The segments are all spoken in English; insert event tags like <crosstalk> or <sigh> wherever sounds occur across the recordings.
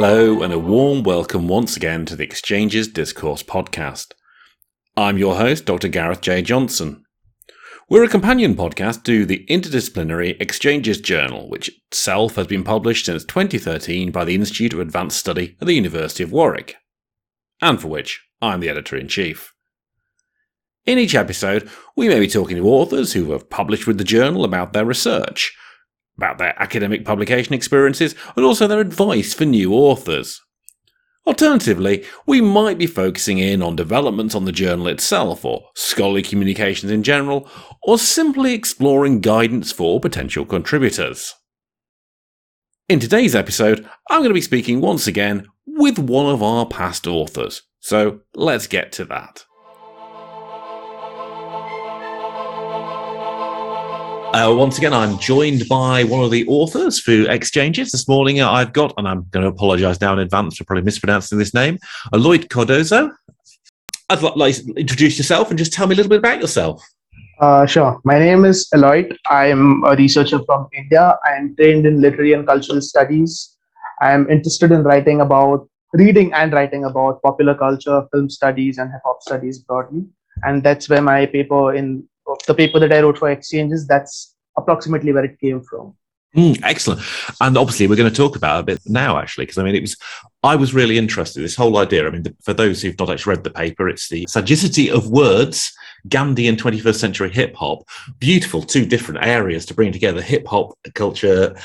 Hello, and a warm welcome once again to the Exchanges Discourse podcast. I'm your host, Dr. Gareth J. Johnson. We're a companion podcast to the interdisciplinary Exchanges Journal, which itself has been published since 2013 by the Institute of Advanced Study at the University of Warwick, and for which I'm the editor in chief. In each episode, we may be talking to authors who have published with the journal about their research, about their academic publication experiences, and also their advice for new authors. Alternatively, we might be focusing in on developments on the journal itself, or scholarly communications in general, or simply exploring guidance for potential contributors. In today's episode, I'm going to be speaking once again with one of our past authors, so let's get to that. Uh, once again, I'm joined by one of the authors for Exchanges. This morning I've got, and I'm going to apologise now in advance for probably mispronouncing this name, Elloit Cardozo. I'd like to introduce yourself and just tell me a little bit about yourself. Uh, sure. My name is Elloit. I'm a researcher from India. I am trained in literary and cultural studies. I am interested in writing about, reading and writing about popular culture, film studies, and hip hop studies broadly. And that's where my paper in the paper that I wrote for Exchanges, that's approximately where it came from. Mm, excellent. And obviously, we're going to talk about a bit now, actually, because I mean, it was, I was really interested. This whole idea, I mean, the, for those who've not actually read the paper, it's the sagacity of words, Gandhi and 21st century hip hop. Beautiful, two different areas to bring together hip hop culture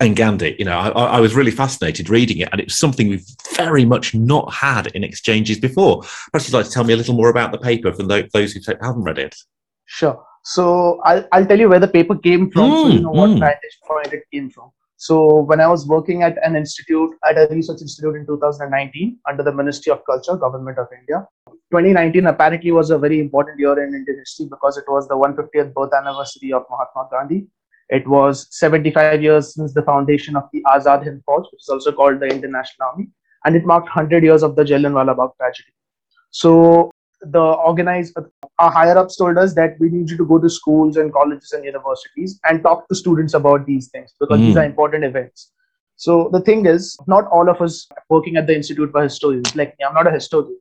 and Gandhi. You know, I, I, was really fascinated reading it, and it was something we've very much not had in exchanges before. Perhaps you'd like to tell me a little more about the paper for those who haven't read it. Sure. So I'll, I'll tell you where the paper came from, mm, so you know what mm. vantage point it came from. So when I was working at an institute, at a research institute in 2019 under the Ministry of Culture, Government of India, 2019 apparently was a very important year in Indian history because it was the 150th birth anniversary of Mahatma Gandhi. It was 75 years since the foundation of the Azad Hind Fauj, which is also called the Indian National Army, and it marked 100 years of the Jallianwala Bagh tragedy. So the organized our higher ups told us that we need you to go to schools and colleges and universities and talk to students about these things because mm. these are important events. So the thing is not all of us working at the institute were historians. Like me i'm not a historian.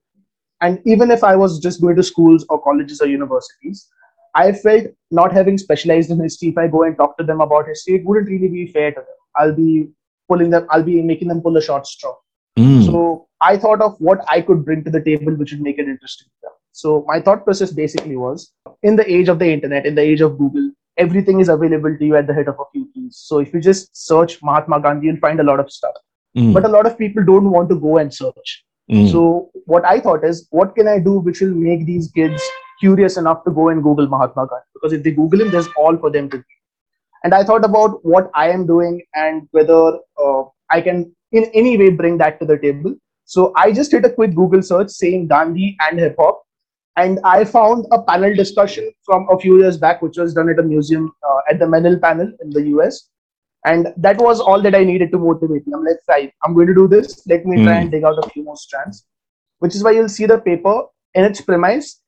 And even if i was just going to schools or colleges or universities i felt not having specialized in history if i go and talk to them about history it wouldn't really be fair to them. I'll be pulling them i'll be making them pull a short straw mm. so I thought of what I could bring to the table which would make it interesting So my thought process basically was in the age of the internet, in the age of Google, everything is available to you at the hit of a few keys. So if you just search Mahatma Gandhi, you'll find a lot of stuff. Mm. But a lot of people don't want to go and search. Mm. So what I thought is, what can I do which will make these kids curious enough to go and Google Mahatma Gandhi? Because if they Google him, there's all for them to do. And I thought about what I am doing and whether uh, I can in any way bring that to the table. So I just did a quick Google search saying Gandhi and hip hop, and I found a panel discussion from a few years back, which was done at a museum uh, at the Menil panel in the US. And that was all that I needed to motivate me. I'm like, right, I'm going to do this. Let me mm. try and dig out a few more strands. Which is why you'll see the paper in its premise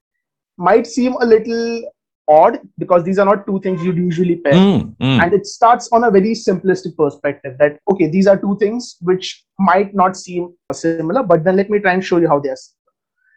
might seem a little odd because these are not two things you'd usually pair. Mm, mm. And it starts on a very simplistic perspective that, okay, these are two things which might not seem similar, but then let me try and show you how they are.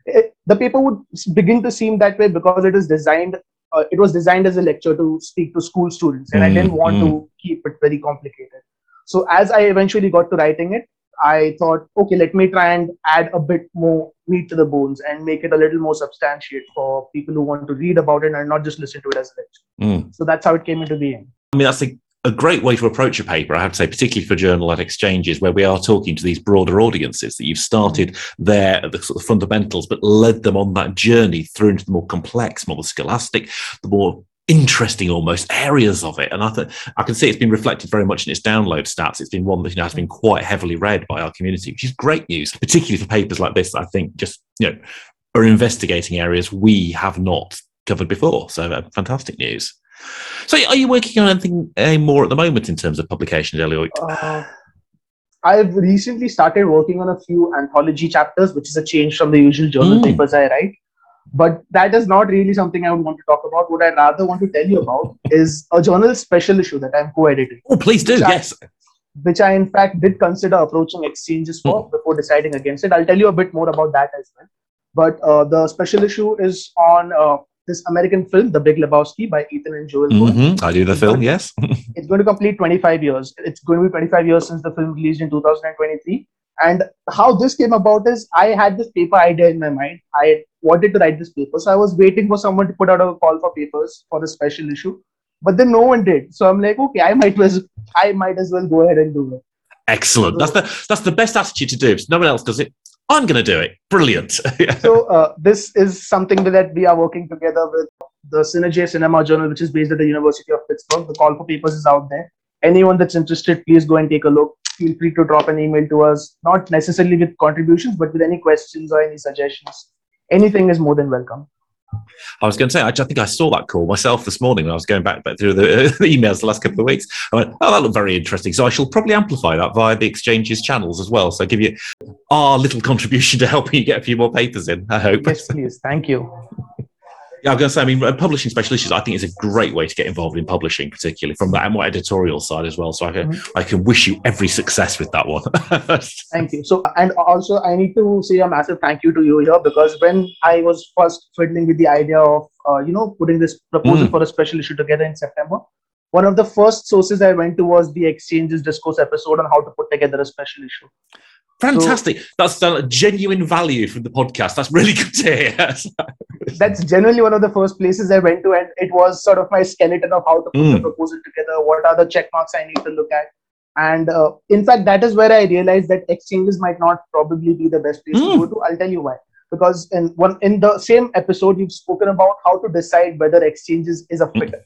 It, the paper would begin to seem that way because it is designed, uh, it was designed as a lecture to speak to school students, and mm, I didn't want to mm. keep it very complicated. So as I eventually got to writing it, I thought, okay, let me try and add a bit more meat to the bones and make it a little more substantiate for people who want to read about it and not just listen to it as a lecture. Mm. So that's how it came into being. I mean, that's a, a great way to approach a paper, I have to say, particularly for journal at exchanges, where we are talking to these broader audiences that you've started mm. there at the sort of fundamentals, but led them on that journey through into the more complex, more scholastic, the more interesting almost areas of it. And I think I can see it's been reflected very much in its download stats. It's been one that you know, has been quite heavily read by our community, which is great news, particularly for papers like this. I think just you know are investigating areas we have not covered before. So uh, fantastic news. So are you working on anything uh, more at the moment in terms of publications, Elloit? Uh, I've recently started working on a few anthology chapters, which is a change from the usual journal mm. papers I write. But that is not really something I would want to talk about. What I rather want to tell you about is a journal special issue that I'm co-editing. Oh, please do. Yes. which I in fact did consider approaching exchanges for mm. before deciding against it. I'll tell you a bit more about that as well. But uh, the special issue is on uh, this American film, The Big Lebowski, by Ethan and Joel mm-hmm. I do the it's film, yes. <laughs> it's going to complete 25 years. It's going to be 25 years since the film released in 2023. And how this came about is I had this paper idea in my mind. I wanted to write this paper. So I was waiting for someone to put out a call for papers for a special issue. But then no one did. So I'm like, okay, I might as I might as well go ahead and do it. Excellent. So, that's the that's the best attitude to do. If no one else does it, I'm going to do it. Brilliant. <laughs> so uh, this is something that we are working together with the Synergy Cinema Journal, which is based at the University of Pittsburgh. The call for papers is out there. Anyone that's interested, please go and take a look. Feel free to drop an email to us, not necessarily with contributions, but with any questions or any suggestions. Anything is more than welcome. I was going to say, I, think I saw that call myself this morning when I was going back, back through the, uh, <laughs> the, emails the last couple of weeks. I went, oh, that looked very interesting. So I shall probably amplify that via the exchanges channels as well. So I give you our little contribution to helping you get a few more papers in, I hope. Yes, please. Thank you. <laughs> Yeah, I'm going to say, I mean, publishing special issues, I think is a great way to get involved in publishing, particularly from the more editorial side as well. So I can, mm-hmm. I can wish you every success with that one. <laughs> thank you. So, and also, I need to say a massive thank you to you here because when I was first fiddling with the idea of, uh, you know, putting this proposal mm. for a special issue together in September, one of the first sources I went to was the Exchanges Discourse episode on how to put together a special issue. Fantastic. So, that's a genuine value from the podcast. That's really <laughs> good to hear. that's generally one of the first places I went to, and it was sort of my skeleton of how to put mm. the proposal together. What are the check marks I need to look at? And uh, in fact, that is where I realized that exchanges might not probably be the best place mm. to go to. I'll tell you why. Because in one in the same episode, you've spoken about how to decide whether exchanges is a fit. Mm.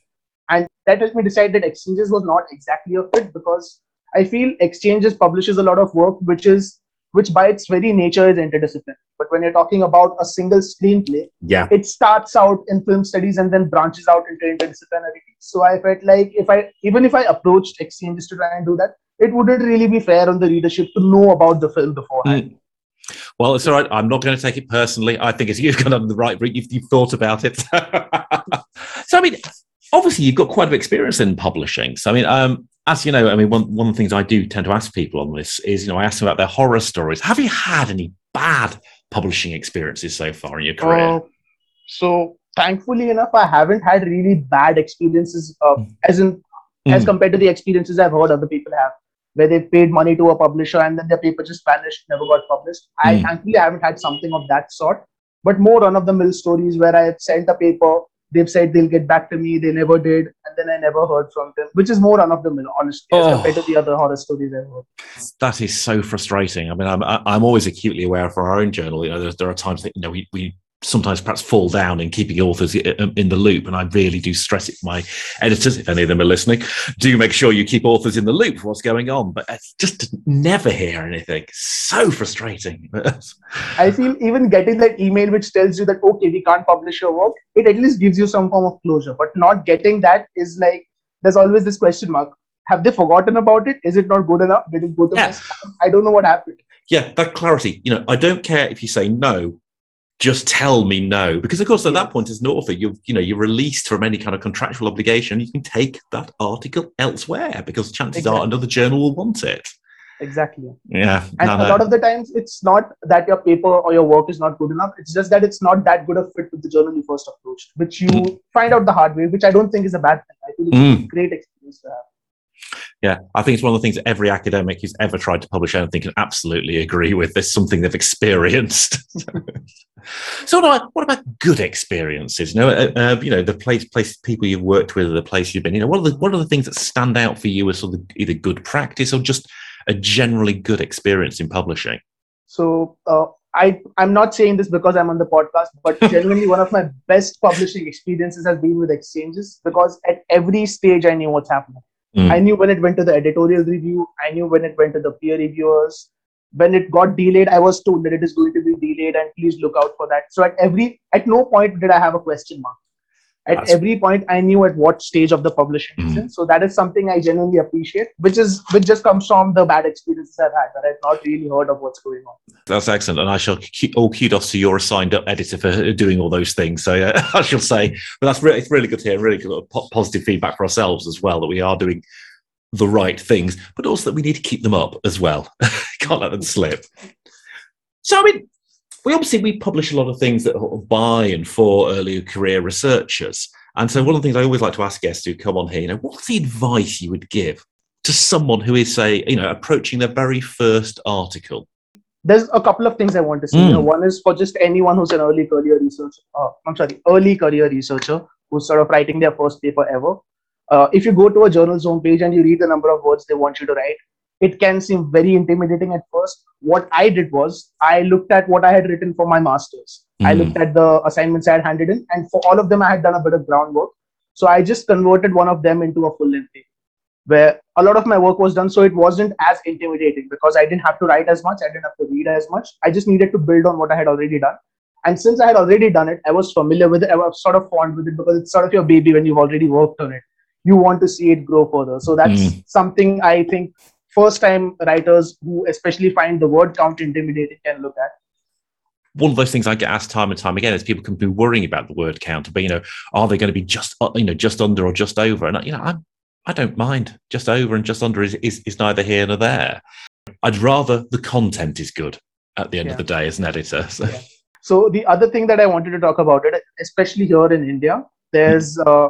And that helped me decide that exchanges was not exactly a fit because I feel exchanges publishes a lot of work which is which by its very nature is interdisciplinary. But when you're talking about a single screenplay, yeah, it starts out in film studies and then branches out into interdisciplinary. So I felt like if I even if I approached exchanges to try and do that, it wouldn't really be fair on the readership to know about the film beforehand. Mm. Well, it's all right. I'm not going to take it personally. I think it's you've gone on the right route. You've, you've thought about it. <laughs> so, I mean, obviously, you've got quite a bit of experience in publishing. So, I mean, um, as you know, I mean, one, one of the things I do tend to ask people on this is, you know, I ask them about their horror stories. Have you had any bad publishing experiences so far in your career? Uh, so, thankfully enough, I haven't had really bad experiences, uh, mm. as in, mm. as compared to the experiences I've heard other people have, where they paid money to a publisher and then their paper just vanished, never got published. Mm. I hmm. thankfully haven't had something of that sort, but more run of the mill stories where I sent a paper they've said they'll get back to me. They never did, and then I never heard from them, which is more run of the mill, honestly, oh, compared to the other horror stories I've heard. That is so frustrating. I mean, I'm I'm always acutely aware for our own journal. You know, there, there are times that you know we we sometimes perhaps fall down in keeping authors uh, um, in the loop. And I really do stress it for my editors, if any of them are listening, do make sure you keep authors in the loop for what's going on. But it's just to never hear anything. So frustrating. <laughs> I feel even getting that email which tells you that, okay, we can't publish your work, it at least gives you some form of closure. But not getting that is like, there's always this question mark. Have they forgotten about it? Is it not good enough? Did it go to yeah. I don't know what happened. Yeah, that clarity. You know, I don't care if you say no just tell me no. Because of course at that point as an author you you know you're released from any kind of contractual obligation. You can take that article elsewhere because chances exactly. are another journal will want it. Exactly. Yeah. And no, a no. lot of the times it's not that your paper or your work is not good enough. It's just that it's not that good a fit with the journal you first approached which you mm. find out the hard way which i don't think is a bad thing. I think it's mm. a great experience to have yeah, I think it's one of the things that every academic who's ever tried to publish anything can absolutely agree with. There's something they've experienced. <laughs> so, what about, what about, good experiences? You know, uh, uh, you know, the place, place, people you've worked with, the place you've been. You know, what are the what are the things that stand out for you as sort of either good practice or just a generally good experience in publishing? So, uh, I I'm not saying this because I'm on the podcast, but <laughs> generally one of my best publishing experiences has been with exchanges because at every stage I knew what's happening. Mm. I knew when it went to the editorial review. I knew when it went to the peer reviewers. When it got delayed, I was told that it is going to be delayed and please look out for that. So at every, at no point did I have a question mark at That's every point i knew at what stage of the publishing mm-hmm. so that is something i genuinely appreciate which is which just comes from the bad experiences i've had that i've not really heard of what's going on that's excellent and i shall keep all kudos to your assigned up editor for doing all those things so uh, <laughs> i shall say but that's really it's really good to hear really good positive feedback for ourselves as well that we are doing the right things, but also that we need to keep them up as well. <laughs> Can't let them slip. So, I mean, we obviously we publish a lot of things that are by and for early career researchers. And so one of the things I always like to ask guests who come on here, you know, what's the advice you would give to someone who is, say, you know, approaching their very first article? There's a couple of things I want to say. Mm. You know, one is for just anyone who's an early career researcher. Uh, I'm sorry, early career researcher who's sort of writing their first paper ever. Uh, if you go to a journal's homepage and you read the number of words they want you to write, it can seem very intimidating at first. What I did was I looked at what I had written for my masters. Mm. I hmm. looked at the assignments I had handed in, and for all of them, I had done a bit of groundwork. So I just converted one of them into a full length paper where a lot of my work was done. So it wasn't as intimidating because I didn't have to write as much, I didn't have to read as much. I just needed to build on what I had already done. And since I had already done it, I was familiar with it. I was sort of fond with it because it's sort of your baby when you've already worked on it. You want to see it grow further. So that's mm. something I think first time writers who especially find the word count intimidating can look at one of those things I get asked time and time again is people can be worrying about the word count, but you know, are they going to be just uh, you know just under or just over? And you know, I'm I don't mind just over and just under is is, is neither here nor there. I'd rather the content is good at the end yeah. of the day as an editor. So. Yeah. so. the other thing that I wanted to talk about it, especially here in India, there's uh,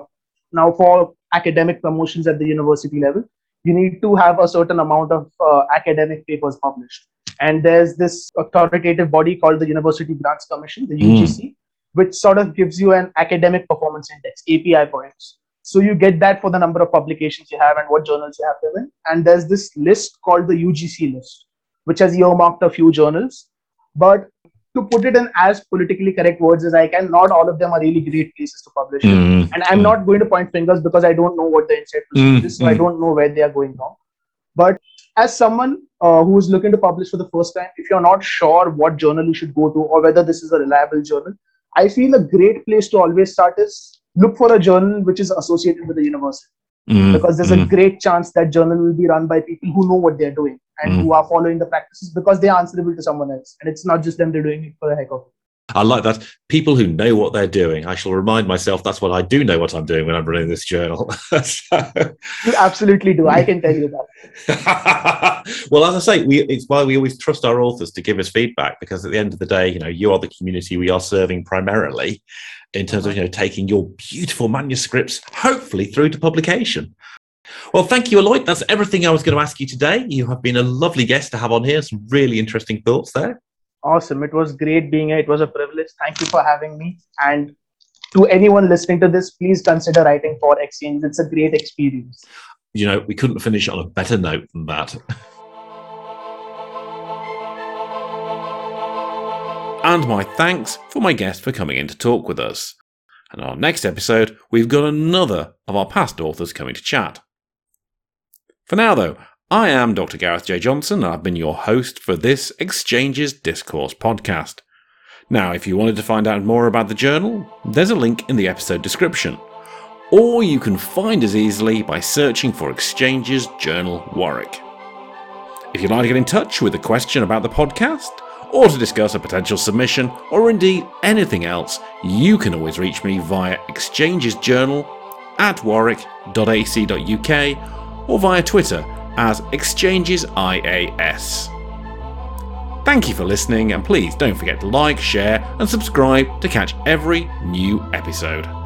now for academic promotions at the university level, you need to have a certain amount of uh, academic papers published. And there's this authoritative body called the University Grants Commission, the UGC, mm. which sort of gives you an academic performance index, API points. So you get that for the number of publications you have and what journals you have them in. And there's this list called the UGC list, which has earmarked a few journals. But to put it in as politically correct words as I can, not all of them are really great places to publish mm. it. And I'm mm. not going to point fingers because I don't know what the inside mm. is, so I hmm. don't know where they are going wrong. But as someone uh, who is looking to publish for the first time, if you're not sure what journal you should go to or whether this is a reliable journal, I feel a great place to always start is look for a journal which is associated with the university. Mm, because there's a great chance that journal will be run by people who know what they're doing and mm. who are following the practices because they're answerable to someone else. And it's not just them, they're doing it for the heck of it. I like that. People who know what they're doing. I shall remind myself that's what I do know what I'm doing when I'm running this journal. <laughs> so. You absolutely do. I can tell you that. <laughs> well, as I say, we, it's why we always trust our authors to give us feedback because at the end of the day, you know, you are the community we are serving primarily in terms of you know taking your beautiful manuscripts hopefully through to publication. Well, thank you, Aloy. That's everything I was going to ask you today. You have been a lovely guest to have on here. Some really interesting thoughts there. Awesome. It was great being here. It was a privilege. Thank you for having me. And to anyone listening to this, please consider writing for Exchange. It's a great experience. You know, we couldn't finish on a better note than that. and my thanks for my guest for coming in to talk with us. And our next episode, we've got another of our past authors coming to chat. For now, though, I am Dr. Gareth J. Johnson, and I've been your host for this Exchanges Discourse podcast. Now, if you wanted to find out more about the journal, there's a link in the episode description. Or you can find us easily by searching for Exchanges Journal Warwick. If you'd like to get in touch with a question about the podcast, or to discuss a potential submission, or indeed anything else, you can always reach me via exchangesjournal at warwick.ac.uk or via Twitter as Exchanges IAS. Thank you for listening, and please don't forget to like, share, and subscribe to catch every new episode.